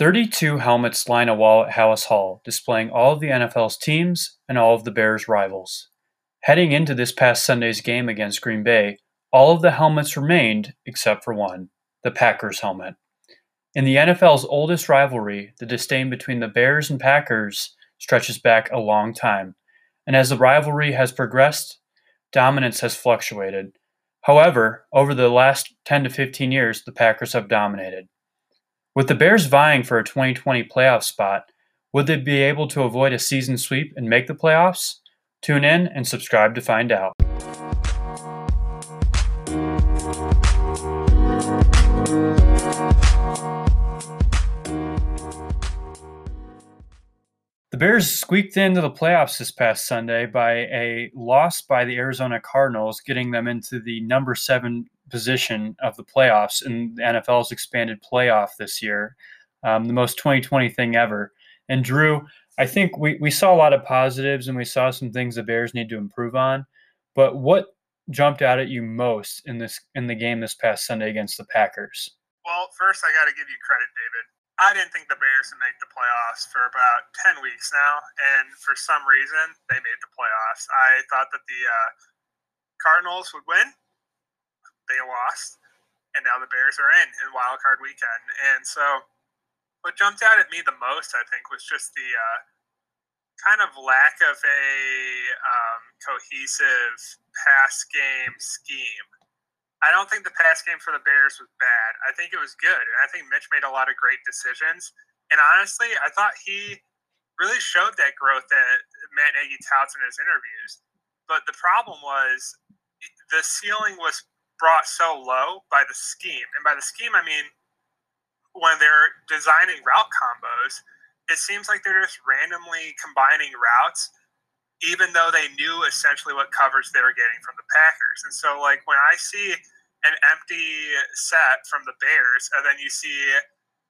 Thirty-two helmets line a wall at Halas Hall, displaying all of the NFL's teams and all of the Bears' rivals. Heading into this past Sunday's game against Green Bay, all of the helmets remained except for one the Packers helmet. In the NFL's oldest rivalry, the disdain between the Bears and Packers stretches back a long time, and as the rivalry has progressed, dominance has fluctuated. However, over the last 10 to 15 years, the Packers have dominated. With the Bears vying for a 2020 playoff spot, would they be able to avoid a season sweep and make the playoffs? Tune in and subscribe to find out. The Bears squeaked into the playoffs this past Sunday by a loss by the Arizona Cardinals, getting them into the number seven position of the playoffs in the NFL's expanded playoff this year. Um, the most 2020 thing ever. And Drew, I think we, we saw a lot of positives and we saw some things the Bears need to improve on. But what jumped out at you most in this in the game this past Sunday against the Packers? Well, first I got to give you credit, David. I didn't think the Bears would make the playoffs for about 10 weeks now, and for some reason, they made the playoffs. I thought that the uh, Cardinals would win. They lost, and now the Bears are in in Wild Card Weekend. And so, what jumped out at me the most, I think, was just the uh, kind of lack of a um, cohesive pass game scheme I don't think the pass game for the Bears was bad. I think it was good. And I think Mitch made a lot of great decisions. And honestly, I thought he really showed that growth that Matt Nagy touts in his interviews. But the problem was the ceiling was brought so low by the scheme. And by the scheme, I mean when they're designing route combos, it seems like they're just randomly combining routes even though they knew essentially what coverage they were getting from the Packers. And so, like, when I see an empty set from the Bears, and then you see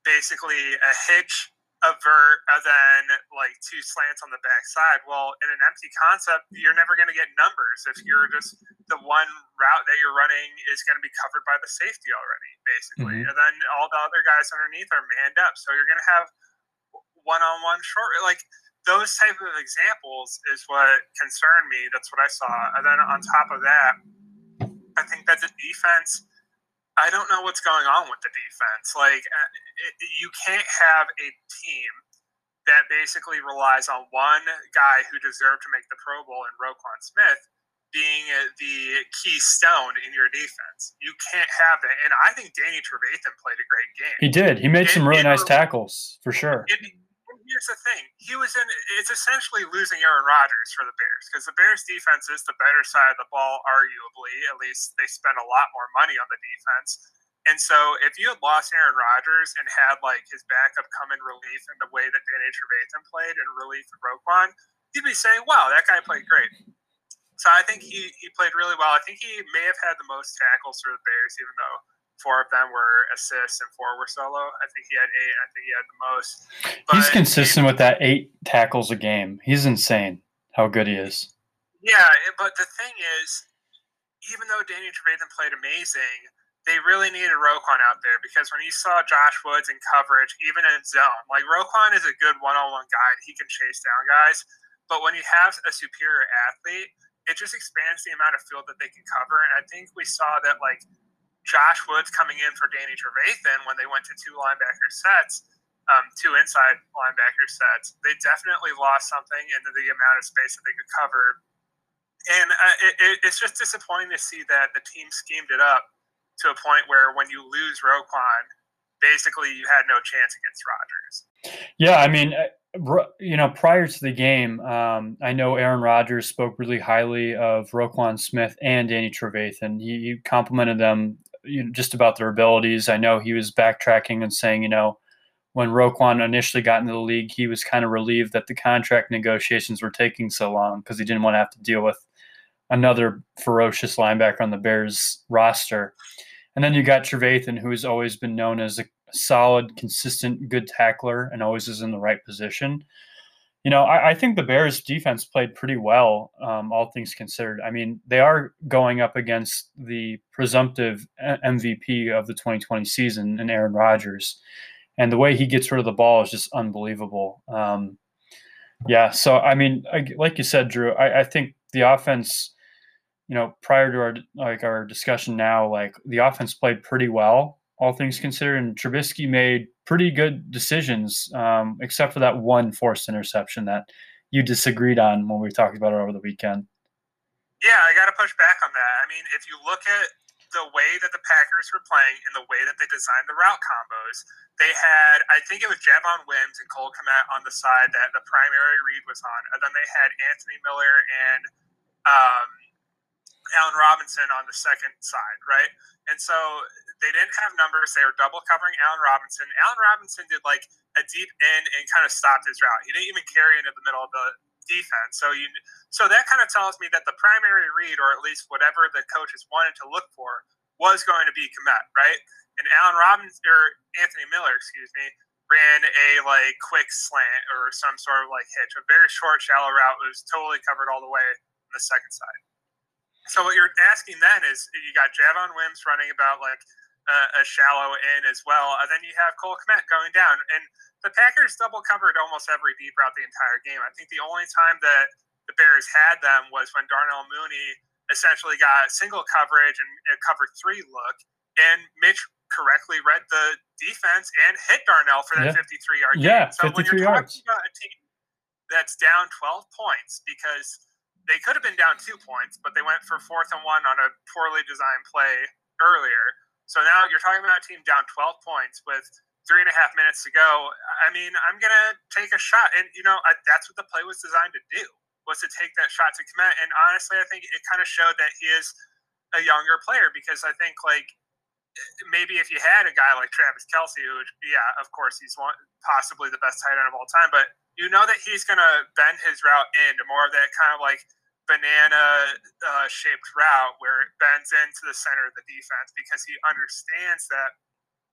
basically a hitch, a vert, and then like two slants on the backside. Well, in an empty concept, you're never going to get numbers if you're just the one route that you're running is going to be covered by the safety already, basically. Mm-hmm. And then all the other guys underneath are manned up. So you're going to have one on one short. Like, those type of examples is what concerned me. That's what I saw. And then on top of that, I think that the defense. I don't know what's going on with the defense. Like, uh, it, you can't have a team that basically relies on one guy who deserved to make the Pro Bowl in Roquan Smith being the keystone in your defense. You can't have that. And I think Danny Trevathan played a great game. He did. He made some really nice tackles for sure. It, here's the thing: he was in. It's essentially losing Aaron Rodgers for the Bears because the Bears' defense is the better side of the ball, arguably. At least they spend a lot more money on the defense. And so, if you had lost Aaron Rodgers and had like his backup come in relief in the way that Danny Trevathan played in relief of Roquan, you'd be saying, "Wow, that guy played great." So I think he he played really well. I think he may have had the most tackles for the Bears, even though four of them were assists and four were solo. I think he had eight. I think he had the most. But He's consistent with that eight tackles a game. He's insane how good he is. Yeah, but the thing is, even though Danny Trevathan played amazing, they really needed Roquan out there because when you saw Josh Woods in coverage, even in zone, like Roquan is a good one-on-one guy. He can chase down guys, but when you have a superior athlete, it just expands the amount of field that they can cover. And I think we saw that like Josh Woods coming in for Danny Trevathan when they went to two linebacker sets, um, two inside linebacker sets, they definitely lost something in the amount of space that they could cover. And uh, it, it's just disappointing to see that the team schemed it up to a point where when you lose Roquan, basically you had no chance against Rodgers. Yeah, I mean, uh, you know, prior to the game, um, I know Aaron Rodgers spoke really highly of Roquan Smith and Danny Trevathan. He, he complimented them you know, just about their abilities. I know he was backtracking and saying, you know, when Roquan initially got into the league, he was kind of relieved that the contract negotiations were taking so long because he didn't want to have to deal with another ferocious linebacker on the Bears roster. And then you got Trevathan, who has always been known as a solid, consistent, good tackler and always is in the right position you know, I, I, think the Bears defense played pretty well, um, all things considered. I mean, they are going up against the presumptive MVP of the 2020 season in Aaron Rodgers. and the way he gets rid of the ball is just unbelievable. Um, yeah, so I mean, I, like you said, Drew, I, I think the offense, you know, prior to our like our discussion now, like the offense played pretty well, all things considered, and Trubisky made pretty good decisions, um, except for that one forced interception that you disagreed on when we talked about it over the weekend. Yeah, I got to push back on that. I mean, if you look at the way that the Packers were playing and the way that they designed the route combos, they had, I think it was Javon Wims and Cole Kmet on the side that the primary read was on. And then they had Anthony Miller and um, Allen Robinson on the second side, right? And so they didn't have numbers. They were double covering Allen Robinson. Allen Robinson did like a deep in and kind of stopped his route. He didn't even carry into the middle of the defense. So you so that kind of tells me that the primary read, or at least whatever the coaches wanted to look for, was going to be Kmet, right? And Allen Robinson or Anthony Miller, excuse me, ran a like quick slant or some sort of like hitch, a very short, shallow route. It was totally covered all the way on the second side. So what you're asking then is you got Javon Wims running about like a, a shallow in as well, and then you have Cole Kmet going down. And the Packers double covered almost every deep route the entire game. I think the only time that the Bears had them was when Darnell Mooney essentially got single coverage and a cover three look, and Mitch correctly read the defense and hit Darnell for that yeah. 53 yard yeah, So when you're yards. talking about a team that's down 12 points because they could have been down two points, but they went for fourth and one on a poorly designed play earlier. So now you're talking about a team down 12 points with three and a half minutes to go. I mean, I'm gonna take a shot, and you know I, that's what the play was designed to do was to take that shot to Kmet. And honestly, I think it kind of showed that he is a younger player because I think like maybe if you had a guy like Travis Kelce, who yeah, of course he's one possibly the best tight end of all time, but you know that he's gonna bend his route into more of that kind of like banana uh, shaped route where it bends into the center of the defense because he understands that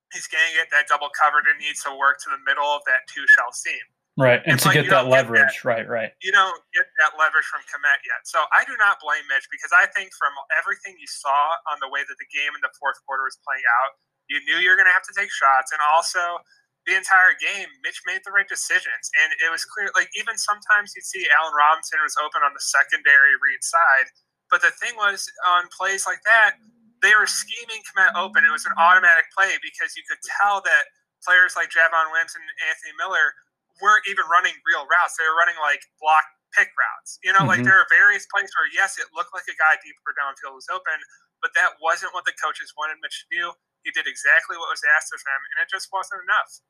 he's going to get that double covered and needs to work to the middle of that two shell seam. Right, and, to get that leverage, get that, right, right. You don't get that leverage from Kmet yet. So I do not blame Mitch because I think from everything you saw on the way that the game in the fourth quarter was playing out, you knew you were going to have to take shots, and also the entire game, Mitch made the right decisions, and it was clear. Like even sometimes you'd see Allen Robinson was open on the secondary read side, but the thing was on plays like that, they were scheming Kmet open. It was an automatic play because you could tell that players like Javon Wims and Anthony Miller weren't even running real routes. They were running like block pick routes. You know, mm-hmm. like there are various plays where yes, it looked like a guy deeper downfield was open, but that wasn't what the coaches wanted Mitch to do. He did exactly what was asked of him, and it just wasn't enough.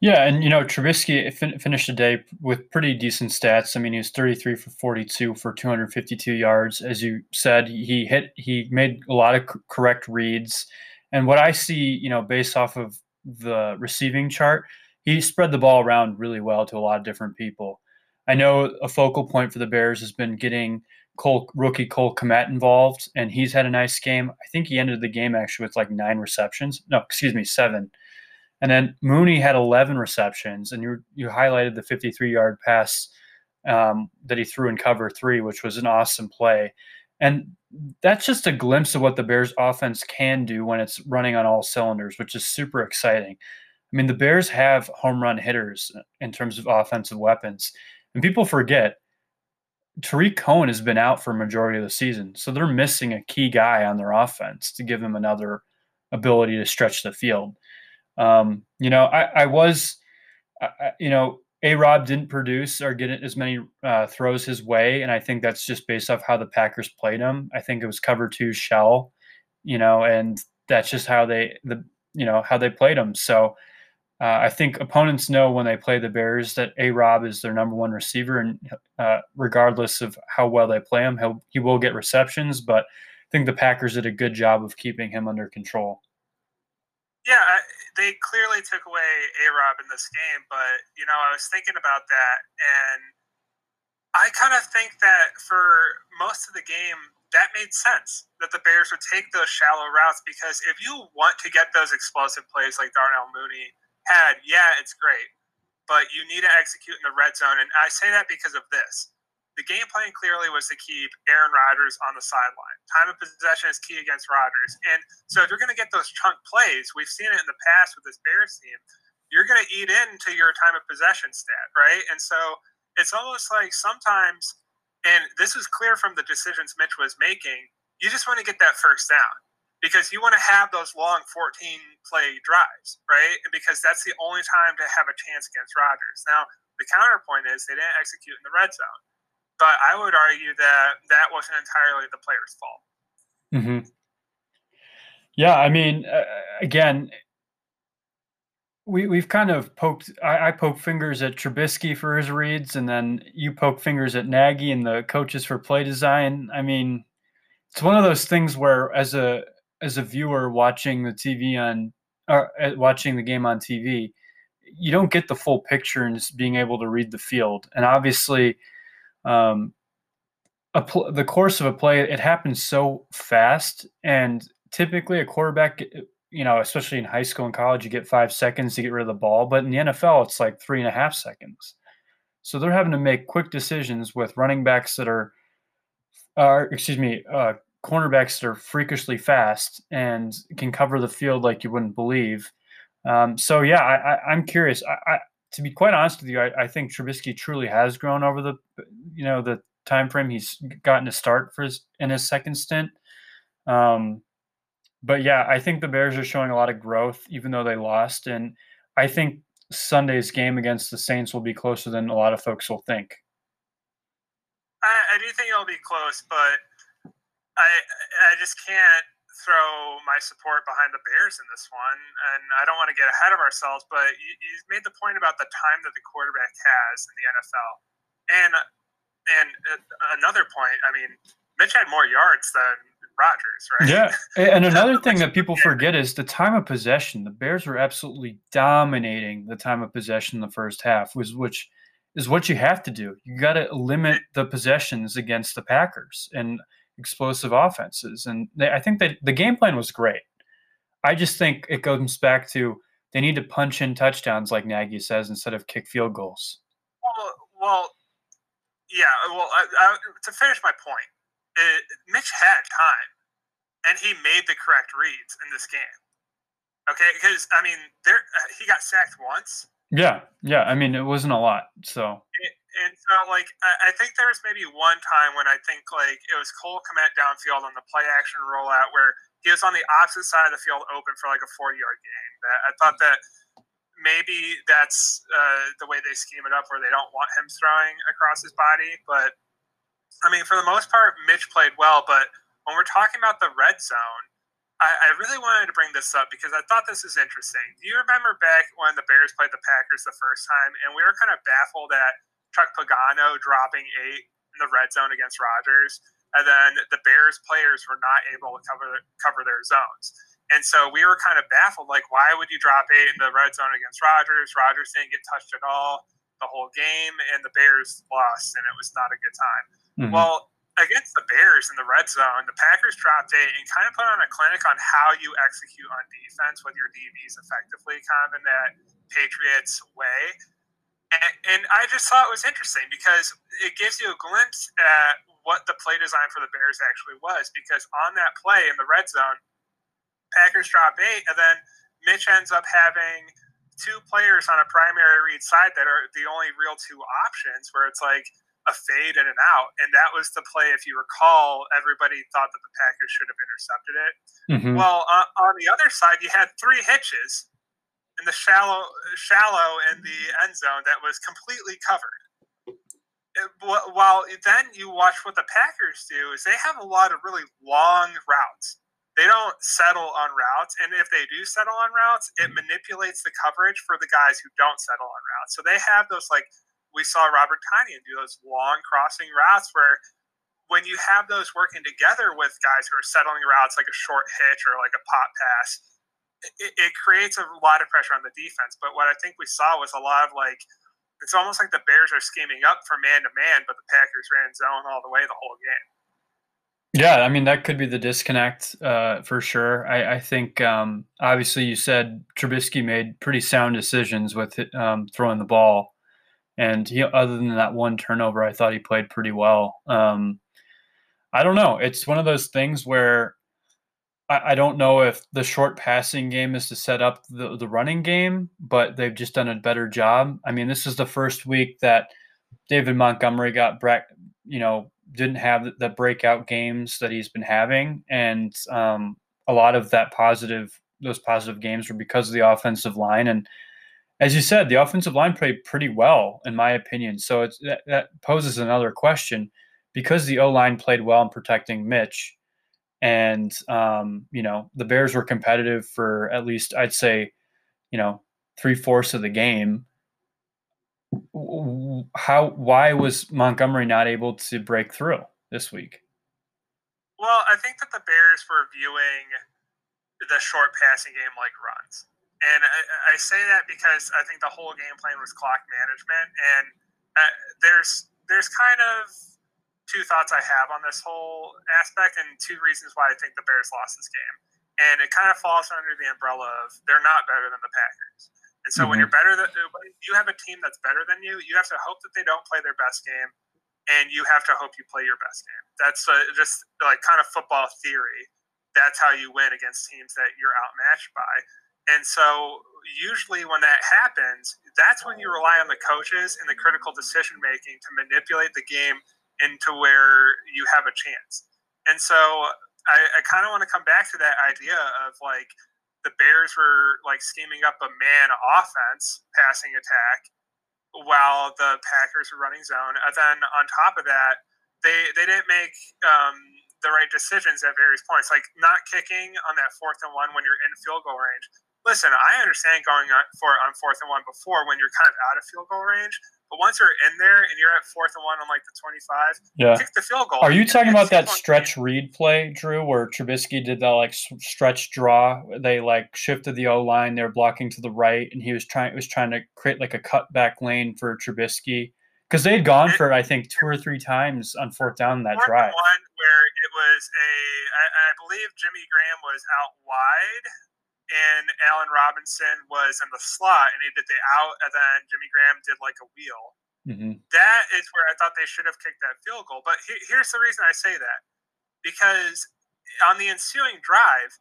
Yeah, and you know Trubisky fin- finished the day with pretty decent stats. I mean, he was 33 for 42 for 252 yards. As you said, he hit, he made a lot of c- correct reads. And what I see, you know, based off of the receiving chart, he spread the ball around really well to a lot of different people. I know a focal point for the Bears has been getting Cole, rookie Cole Kmet involved, and he's had a nice game. I think he ended the game actually with like nine receptions. No, excuse me, seven. And then Mooney had 11 receptions, and you you highlighted the 53 yard pass um, that he threw in cover three, which was an awesome play. And that's just a glimpse of what the Bears offense can do when it's running on all cylinders, which is super exciting. I mean, the Bears have home run hitters in terms of offensive weapons. And people forget Tarik Cohen has been out for a majority of the season. So they're missing a key guy on their offense to give them another ability to stretch the field. Um, you know, I, I was, I, you know, A Rob didn't produce or get as many uh, throws his way. And I think that's just based off how the Packers played him. I think it was cover two shell, you know, and that's just how they, the, you know, how they played him. So, uh, I think opponents know when they play the Bears that A Rob is their number one receiver, and uh, regardless of how well they play him, he'll, he will get receptions. But I think the Packers did a good job of keeping him under control. Yeah, they clearly took away A Rob in this game, but you know I was thinking about that, and I kind of think that for most of the game, that made sense that the Bears would take those shallow routes because if you want to get those explosive plays like Darnell Mooney had, yeah, it's great, but you need to execute in the red zone. And I say that because of this. The game plan clearly was to keep Aaron Rodgers on the sideline. Time of possession is key against Rodgers. And so if you're going to get those chunk plays, we've seen it in the past with this Bears team. you're going to eat into your time of possession stat, right? And so it's almost like sometimes, and this is clear from the decisions Mitch was making, you just want to get that first down because you want to have those long 14 play drives, right? Because that's the only time to have a chance against Rodgers. Now, the counterpoint is they didn't execute in the red zone. But I would argue that that wasn't entirely the player's fault. Mm-hmm. Yeah, I mean, uh, again, we we've kind of poked. I, I poke fingers at Trubisky for his reads, and then you poke fingers at Nagy and the coaches for play design. I mean, it's one of those things where, as a as a viewer watching the TV on or uh, watching the game on TV, you don't get the full picture and being able to read the field. And obviously, um, pl- the course of a play it happens so fast, and typically a quarterback, you know, especially in high school and college, you get five seconds to get rid of the ball, but in the NFL, it's like three and a half seconds. So they're having to make quick decisions with running backs that are, uh, excuse me, uh, cornerbacks that are freakishly fast and can cover the field like you wouldn't believe. Um, so yeah, I, am curious. I, to be quite honest with you, I, I, think Trubisky truly has grown over the, you know, the time frame he's gotten to start for his in his second stint. Um, but yeah, I think the Bears are showing a lot of growth, even though they lost, and I think Sunday's game against the Saints will be closer than a lot of folks will think. I, I do think it'll be close, but I I just can't throw my support behind the Bears in this one, and I don't want to get ahead of ourselves, but you, you made the point about the time that the quarterback has in the NFL, and and uh, another point. I mean, Mitch had more yards than Rodgers, right? Yeah, and another thing that people forget is the time of possession. The Bears were absolutely dominating the time of possession in the first half, was which is what you have to do. You got to limit the possessions against the Packers, and explosive offenses. And they, I think that the game plan was great. I just think it goes back to they need to punch in touchdowns, like Nagy says, instead of kick field goals. Well, well yeah. Well, I, I, to finish my point, it, Mitch had time, and he made the correct reads in this game. Okay, because I mean, there uh, he got sacked once. Yeah, yeah. I mean, it wasn't a lot. So and so like I, I think there was maybe one time when I think like it was Cole Kmet downfield on the play action rollout where he was on the opposite side of the field open for like a 40 yard gain. I thought that maybe that's uh, the way they scheme it up where they don't want him throwing across his body. But I mean, for the most part, Mitch played well. But when we're talking about the red zone, I, I really wanted to bring this up because I thought this is interesting. Do you remember back when the Bears played the Packers the first time and we were kind of baffled at Chuck Pagano dropping eight in the red zone against Rodgers, and then the Bears players were not able to cover cover their zones. And so we were kind of baffled, like, why would you drop eight in the red zone against Rodgers? Rodgers didn't get touched at all the whole game, and the Bears lost, and it was not a good time. Mm-hmm. Well, against the Bears in the red zone, the Packers dropped eight and kind of put on a clinic on how you execute on defense with your DBs effectively, kind of in that Patriots way. And, and I just thought it was interesting because it gives you a glimpse at what the play design for the Bears actually was. Because on that play in the red zone, Packers drop eight, and then Mitch ends up having two players on a primary read side that are the only real two options where it's like a fade in and an out. And that was the play, if you recall, everybody thought that the Packers should have intercepted it. Mm-hmm. Well, uh, on the other side, you had three hitches in the shallow shallow in the end zone that was completely covered. While then you watch what the Packers do is they have a lot of really long routes. They don't settle on routes, and if they do settle on routes, it manipulates the coverage for the guys who don't settle on routes. So they have those like we saw Robert Tonyan do those long crossing routes where when you have those working together with guys who are settling routes like a short hitch or like a pop pass, it, it creates a lot of pressure on the defense. But what I think we saw was a lot of like it's almost like the Bears are scheming up for man to man, but the Packers ran zone all the way the whole game. Yeah, I mean that could be the disconnect uh, for sure. I, I think um, obviously you said Trubisky made pretty sound decisions with um, throwing the ball, and he, other than that one turnover, I thought he played pretty well. Um, I don't know. It's one of those things where I, don't know if the short passing game is to set up the, the running game, but they've just done a better job. I mean, this is the first week that David Montgomery got, you know, didn't have the breakout games that he's been having, and um, a lot of that positive, those positive games were because of the offensive line. And as you said, the offensive line played pretty well, in my opinion. So it's, that, that poses another question because the O line played well in protecting Mitch and um, you know the Bears were competitive for at least I'd say, you know, three fourths of the game. How why was Montgomery not able to break through this week? Well, I think that the Bears were viewing the short passing game like runs, and I, I say that because I think the whole game plan was clock management, and uh, there's there's kind of two thoughts I have on this whole aspect and two reasons why I think the Bears lost this game. And it kind of falls under the umbrella of they're not better than the Packers. And so mm-hmm. when you're better than you have a team that's better than you, you have to hope that they don't play their best game and you have to hope you play your best game. That's uh, just like kind of football theory. That's how you win against teams that you're outmatched by. And so usually when that happens, that's when you rely on the coaches and the critical decision making to manipulate the game into where you have a chance. And so I, I kind of want to come back to that idea of like the Bears were like scheming up a man offense passing attack while the Packers were running zone. And then on top of that, they they didn't make um, the right decisions at various points, like not kicking on that fourth and one when you're in field goal range. Listen, I understand going for on fourth and one before when you're kind of out of field goal range, but once you're in there and you're at fourth and one on like the 25, yeah. kick the field goal. Are you talking about that stretch game. read play, Drew, where Trubisky did that like stretch draw? They like shifted the O line, they were blocking to the right, and he was trying was trying to create like a cutback lane for Trubisky because they had gone it, for I think two or three times on fourth down that drive. One where it was a, I, I believe Jimmy Graham was out wide and Allen Robinson was in the slot, and he did the out, and then Jimmy Graham did like a wheel. Mm-hmm. That is where I thought they should have kicked that field goal. But he, here's the reason I say that because on the ensuing drive,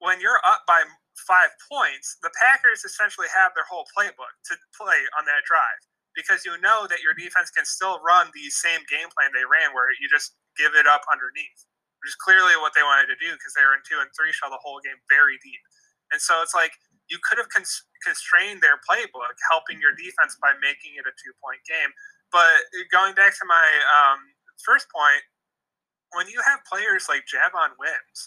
when you're up by five points, the Packers essentially have their whole playbook to play on that drive because you know that your defense can still run the same game plan they ran, where you just give it up underneath, which is clearly what they wanted to do because they were in two and three shell the whole game very deep. And so it's like you could have cons- constrained their playbook, helping your defense by making it a two point game. But going back to my um, first point, when you have players like Javon Wims,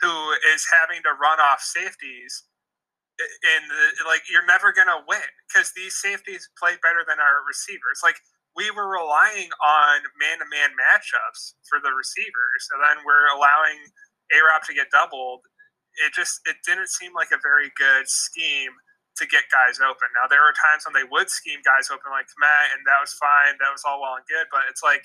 who is having to run off safeties, and like you're never gonna win because these safeties play better than our receivers. Like we were relying on man-to-man matchups for the receivers, and then we're allowing A Rob to get doubled it just it didn't seem like a very good scheme to get guys open. Now there were times when they would scheme guys open like Matt, and that was fine. That was all well and good, but it's like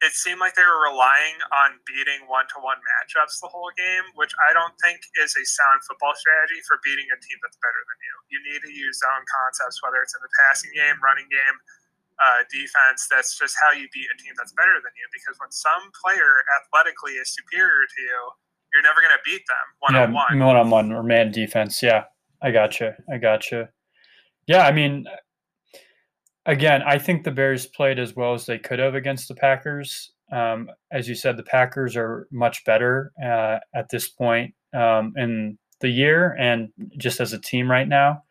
it seemed like they were relying on beating one-to-one matchups the whole game, which I don't think is a sound football strategy for beating a team that's better than you. You need to use zone concepts, whether it's in the passing game, running game, uh, defense. That's just how you beat a team that's better than you. Because when some player athletically is superior to you, you're never going to beat them one on one. One on one or man defense. Yeah, I got you. I got you. Yeah, I mean, again, I think the Bears played as well as they could have against the Packers. Um, as you said, the Packers are much better uh, at this point um, in the year and just as a team right now.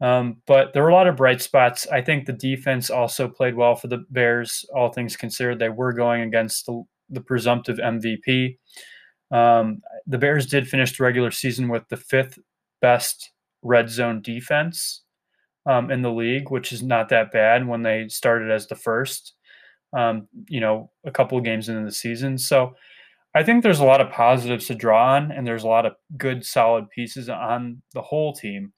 Um, but there were a lot of bright spots. I think the defense also played well for the Bears, all things considered. They were going against the, the presumptive MVP. Um, the Bears did finish the regular season with the fifth best red zone defense um, in the league, which is not that bad when they started as the first, um, you know, a couple of games into the season. So I think there's a lot of positives to draw on, and there's a lot of good, solid pieces on the whole team.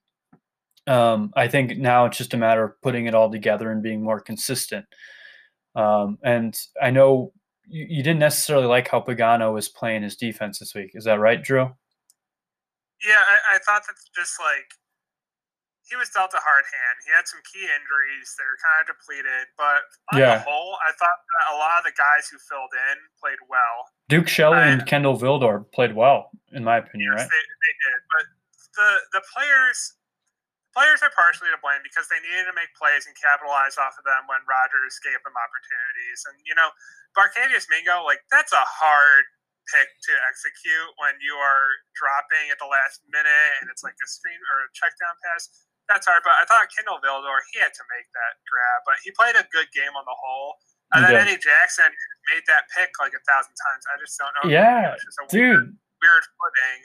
Um, I think now it's just a matter of putting it all together and being more consistent. Um, and I know you, you didn't necessarily like how Pagano was playing his defense this week. Is that right, Drew? Yeah, I, I thought that just like he was dealt a hard hand. He had some key injuries that are kind of depleted, but on yeah. the whole, I thought a lot of the guys who filled in played well. Duke Shelley and Kindle Vildor played well, in my opinion, yes, right? They, they did, but the the players players are partially to blame because they needed to make plays and capitalize off of them when Rodgers gave them opportunities. And you know, Barkevious Mingo, like that's a hard pick to execute when you are dropping at the last minute and it's like a screen or a check down pass. That's hard, but I thought Kindle Vildor he had to make that grab, but he played a good game on the whole. And then Eddie Jackson made that pick like a thousand times. I just don't know. Yeah, dude. Weird, weird footing.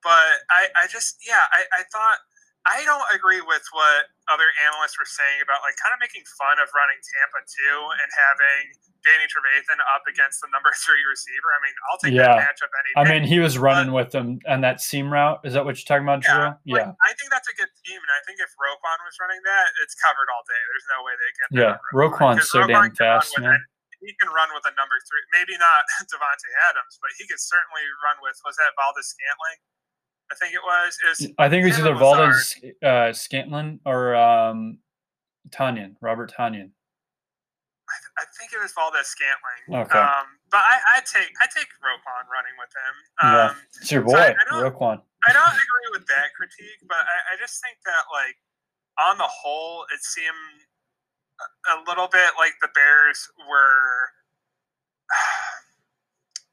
But I, I just, yeah, I, I thought I don't agree with what other analysts were saying about like kind of making fun of running Tampa two and having Danny Trevathan up against the number three receiver. I mean, I'll take yeah. that matchup any day. I mean, he was running but, with them on that seam route. Is that what you're talking about, yeah, Drew? Like, yeah. I think that's a good team, and I think if Roquan was running that, it's covered all day. There's no way they can. Yeah, Roquan's so Roquan damn fast, man. He can run with a number three, maybe not Davante Adams, but he could certainly run with was that Valdes-Scantling? I think it was. Is I think it was either Valdes uh, Scantlin or um, Tonyan, Robert Tonyan. I, th- I, think it was Valdes Scantling. Okay. Um, but I, I take I take Roquan running with him. Um, yeah, it's your boy, so I, I Roquan. I don't agree with that critique, but I, I just think that like on the whole, it seemed a little bit like the Bears were.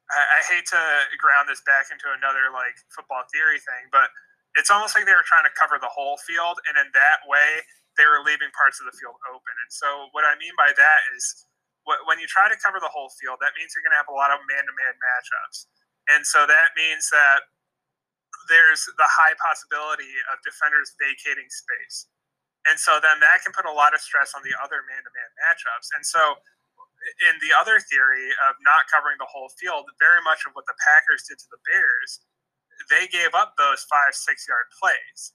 I, I hate to ground this back into another like football theory thing, but it's almost like they were trying to cover the whole field, and in that way, they were leaving parts of the field open. And so, what I mean by that is, when you try to cover the whole field, that means you're going to have a lot of man-to-man matchups, and so that means that there's the high possibility of defenders vacating space, and so then that can put a lot of stress on the other man-to-man matchups, and so in the other theory of not covering the whole field, very much of what the Packers did to the Bears, they gave up those five, six yard plays.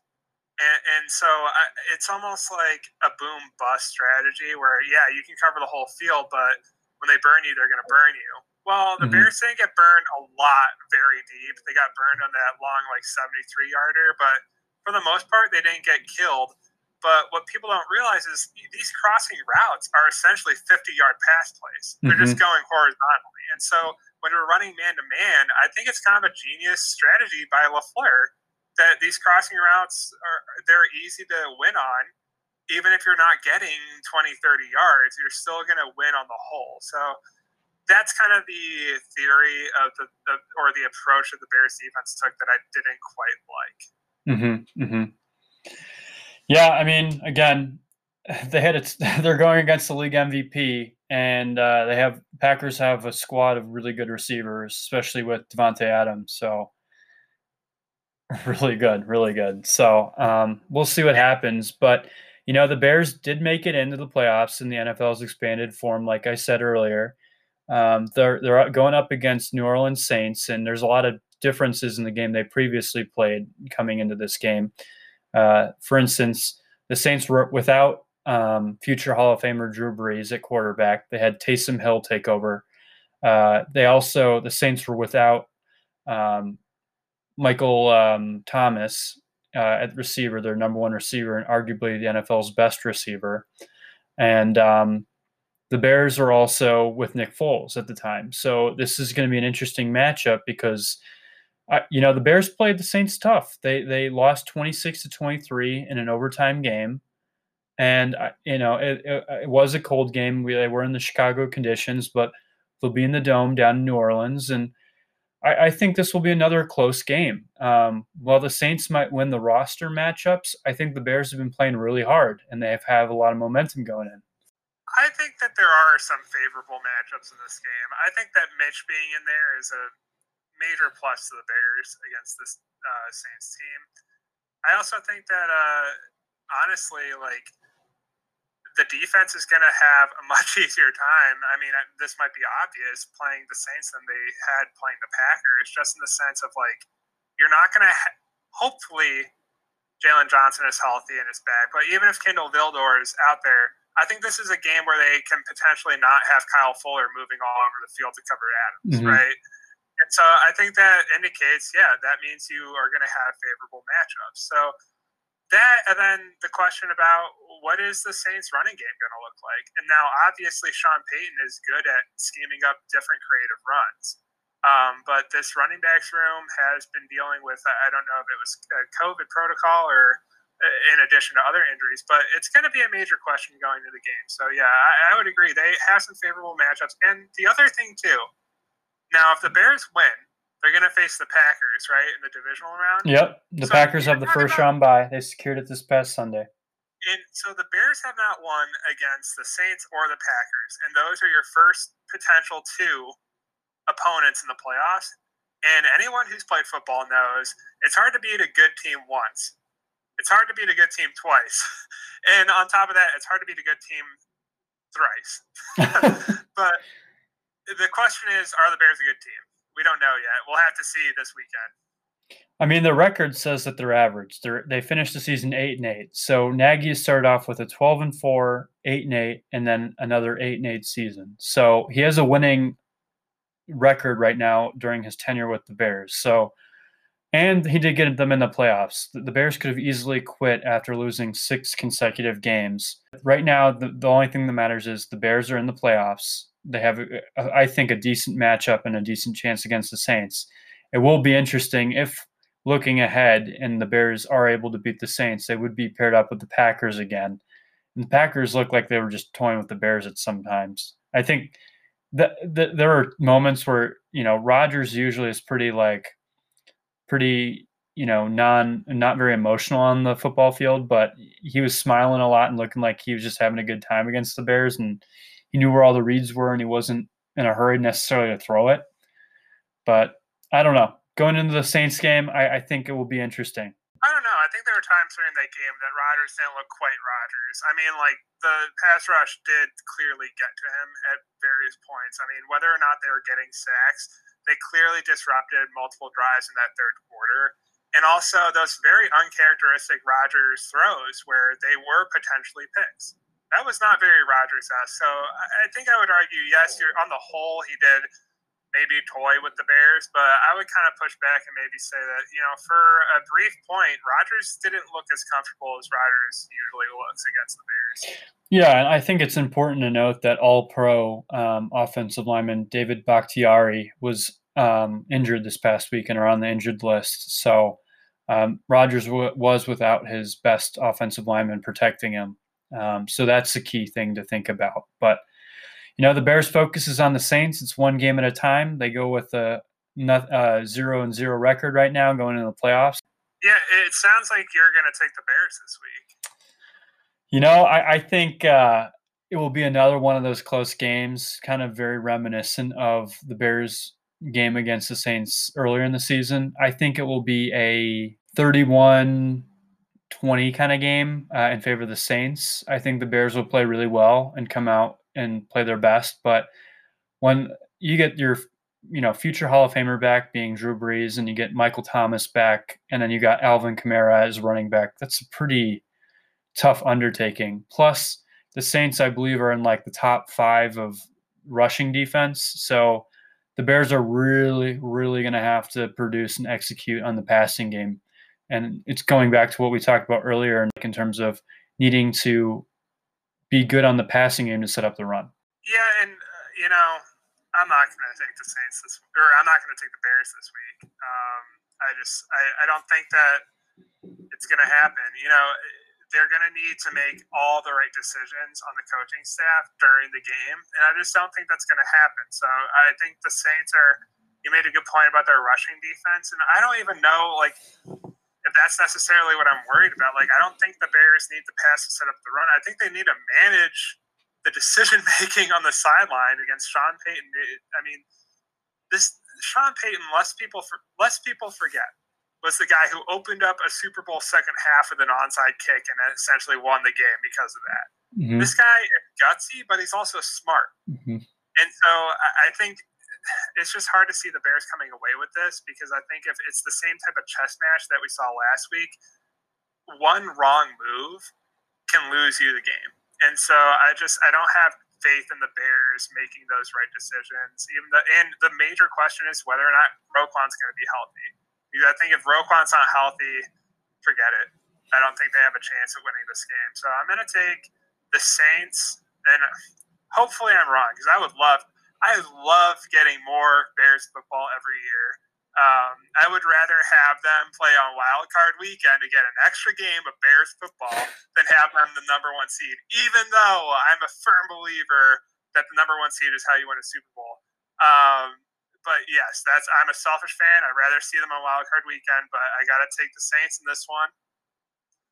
And, and so I, it's almost like a boom bust strategy where, yeah, you can cover the whole field, but when they burn you, they're going to burn you. Well, the mm-hmm. Bears didn't get burned a lot very deep. They got burned on that long, like 73 yarder, but for the most part, they didn't get killed. But what people don't realize is these crossing routes are essentially 50 yard pass plays. They're mm-hmm. just going horizontally. And so when we're running man to man, I think it's kind of a genius strategy by LaFleur that these crossing routes are they're easy to win on. Even if you're not getting 20, 30 yards, you're still going to win on the whole. So that's kind of the theory of the, of, or the approach that the Bears defense took that I didn't quite like. Mm-hmm. Mm-hmm. Yeah, I mean, again, they had it. They're going against the league MVP, and uh, they have Packers have a squad of really good receivers, especially with Davante Adams. So really good, really good. So um, we'll see what happens. But you know, the Bears did make it into the playoffs in the NFL's expanded form, like I said earlier. Um, they're they're going up against New Orleans Saints, and there's a lot of differences in the game they previously played coming into this game. Uh, for instance, the Saints were without um, future Hall of Famer Drew Brees at quarterback. They had Taysom Hill take over. Uh, they also the Saints were without um, Michael um, Thomas uh, at receiver, their number one receiver and arguably the NFL's best receiver. And um, the Bears are also with Nick Foles at the time. So this is going to be an interesting matchup because you know, the Bears played the Saints tough. They they lost 26 to 23 in an overtime game. And, you know, it, it, it, was a cold game. We, they were in the Chicago conditions, but they'll be in the dome down in New Orleans. And I, I think this will be another close game. Um, while the Saints might win the roster matchups, I think the Bears have been playing really hard and they have, have a lot of momentum going in. I think that there are some favorable matchups in this game. I think that Mitch being in there is a major plus to the Bears against this uh, Saints team. I also think that uh, honestly, like the defense is going to have a much easier time. I mean, this might be obvious playing the Saints than they had playing the Packers, just in the sense of like you're not going to. Ha- hopefully, Jaylon Johnson is healthy and is back, but even if Kindle Vildor is out there, I think this is a game where they can potentially not have Kyle Fuller moving all over the field to cover Adams, mm-hmm. right? And so I think that indicates, yeah, that means you are going to have favorable matchups. So that, and then the question about what is the Saints running game going to look like? And now, obviously, Sean Payton is good at scheming up different creative runs. Um, but this running backs room has been dealing with, I don't know if it was a COVID protocol or uh, in addition to other injuries, but it's going to be a major question going into the game. So, yeah, I, I would agree. They have some favorable matchups. And the other thing, too, now, if the Bears win, they're going to face the Packers, right, in the divisional round. Yep, the so Packers have the first round bye. They secured it this past Sunday. And so the Bears have not won against the Saints or the Packers, and those are your first potential two opponents in the playoffs. And anyone who's played football knows it's hard to beat a good team once. It's hard to beat a good team twice. And on top of that, it's hard to beat a good team thrice. but the question is, are the Bears a good team? we don't know yet. We'll have to see this weekend. I mean, the record says that they're average. They're, they finished the season eight and eight. So Nagy started off with a twelve and four, eight and eight, and then another eight and eight season. So he has a winning record right now during his tenure with the Bears. So, and he did get them in the playoffs. The Bears could have easily quit after losing six consecutive games. Right now, the, the only thing that matters is the Bears are in the playoffs they have, I think, a decent matchup and a decent chance against the Saints. It will be interesting if looking ahead and the Bears are able to beat the Saints, they would be paired up with the Packers again. And the Packers look like they were just toying with the Bears at sometimes. I think that, that there are moments where you know Rodgers usually is pretty like pretty you know non not very emotional on the football field, but he was smiling a lot and looking like he was just having a good time against the Bears and he knew where all the reads were and he wasn't in a hurry necessarily to throw it. But I don't know. Going into the Saints game, I, I think it will be interesting. I don't know. I think there were times during that game that Rodgers didn't look quite Rodgers. I mean, like the pass rush did clearly get to him at various points. I mean, whether or not they were getting sacks, they clearly disrupted multiple drives in that third quarter. And also those very uncharacteristic Rodgers throws where they were potentially picks that was not very Rodgers esque. So I think I would argue, yes, you're on the whole, he did maybe toy with the Bears, but I would kind of push back and maybe say that, you know, for a brief point, Rodgers didn't look as comfortable as Rodgers usually looks against the Bears. Yeah, and I think it's important to note that all pro um, offensive lineman David Bakhtiari was um, injured this past week and are on the injured list. So um, Rodgers w- was without his best offensive lineman protecting him. Um, so that's the key thing to think about. But you know, the Bears' focus is on the Saints. It's one game at a time. They go with a uh, zero and zero record right now, going into the playoffs. Yeah, it sounds like you're going to take the Bears this week. You know, I, I think uh, it will be another one of those close games, kind of very reminiscent of the Bears game against the Saints earlier in the season. I think it will be a 31 20 kind of game uh, in favor of the Saints. I think the Bears will play really well and come out and play their best. But when you get your you know future Hall of Famer back being Drew Brees, and you get Michael Thomas back, and then you got Alvin Kamara as running back, that's a pretty tough undertaking. Plus, the Saints, I believe, are in like the top five of rushing defense. So the Bears are really, really going to have to produce and execute on the passing game and it's going back to what we talked about earlier in terms of needing to be good on the passing game to set up the run. Yeah, and uh, you know, I'm not going to take the Saints this, or I'm not going to take the Bears this week. Um, I just, I, I don't think that it's going to happen. You know, they're going to need to make all the right decisions on the coaching staff during the game, and I just don't think that's going to happen. So I think the Saints are. You made a good point about their rushing defense, and I don't even know like if that's necessarily what I'm worried about. Like, I don't think the Bears need the pass to set up the run. I think they need to manage the decision making on the sideline against Sean Payton. I mean, this Sean Payton, less people for, less people forget, was the guy who opened up a Super Bowl second half with an onside kick and essentially won the game because of that. Mm-hmm. This guy is gutsy, but he's also smart. Mm-hmm. And so I think it's just hard to see the Bears coming away with this because I think if it's the same type of chess match that we saw last week, one wrong move can lose you the game. And so I just I don't have faith in the Bears making those right decisions. Even the and the major question is whether or not Roquan's going to be healthy. Because I think if Roquan's not healthy, forget it. I don't think they have a chance at winning this game. So I'm going to take the Saints, and hopefully I'm wrong because I would love I love getting more Bears football every year. Um, I would rather have them play on wild card weekend to get an extra game of Bears football than have them the number one seed, even though I'm a firm believer that the number one seed is how you win a Super Bowl. Um, but yes, that's I'm a selfish fan. I'd rather see them on wild card weekend, but I got to take the Saints in this one.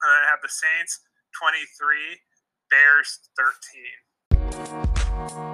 And I have the Saints 23, Bears 13.